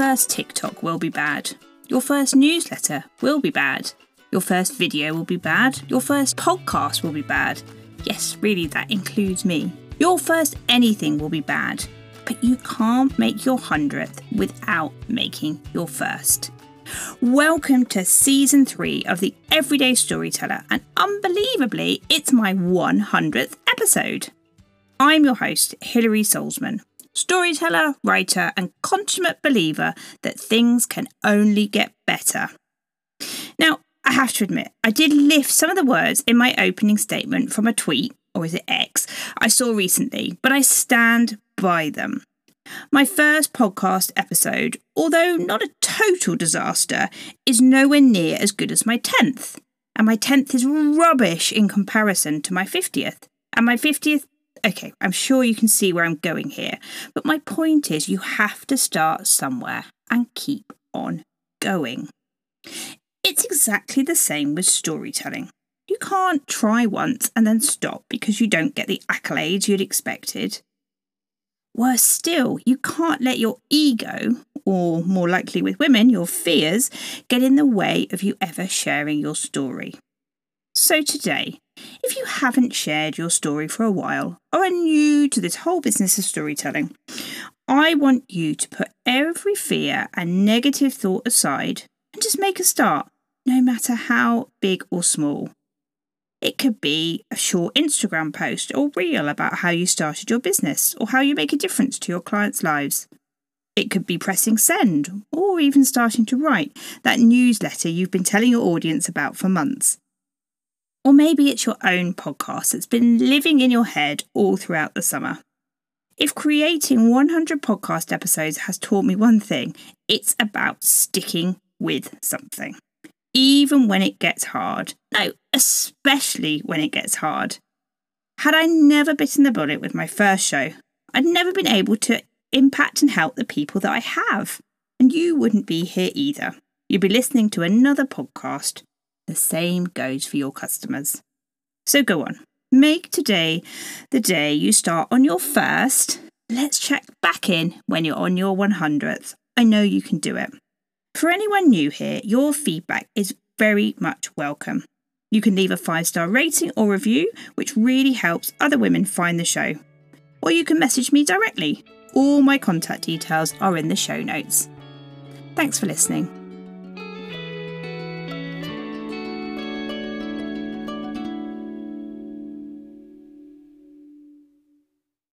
first TikTok will be bad. Your first newsletter will be bad. Your first video will be bad. Your first podcast will be bad. Yes, really, that includes me. Your first anything will be bad. But you can't make your hundredth without making your first. Welcome to season three of the Everyday Storyteller, and unbelievably, it's my 100th episode. I'm your host, Hilary Salzman, storyteller, writer, and consummate believer that things can only get better. Now, I have to admit, I did lift some of the words in my opening statement from a tweet, or is it X, I saw recently, but I stand by them. My first podcast episode, although not a total disaster, is nowhere near as good as my 10th. And my 10th is rubbish in comparison to my 50th. And my 50th, okay, I'm sure you can see where I'm going here. But my point is, you have to start somewhere and keep on going. It's exactly the same with storytelling. You can't try once and then stop because you don't get the accolades you'd expected. Worse still, you can't let your ego, or more likely with women, your fears, get in the way of you ever sharing your story. So today, if you haven't shared your story for a while or are new to this whole business of storytelling, I want you to put every fear and negative thought aside and just make a start, no matter how big or small. It could be a short Instagram post or reel about how you started your business or how you make a difference to your clients' lives. It could be pressing send or even starting to write that newsletter you've been telling your audience about for months. Or maybe it's your own podcast that's been living in your head all throughout the summer. If creating 100 podcast episodes has taught me one thing, it's about sticking with something even when it gets hard. No, especially when it gets hard. Had I never bitten the bullet with my first show, I'd never been able to impact and help the people that I have. And you wouldn't be here either. You'd be listening to another podcast. The same goes for your customers. So go on, make today the day you start on your first. Let's check back in when you're on your 100th. I know you can do it. For anyone new here, your feedback is very much welcome. You can leave a five star rating or review, which really helps other women find the show. Or you can message me directly. All my contact details are in the show notes. Thanks for listening.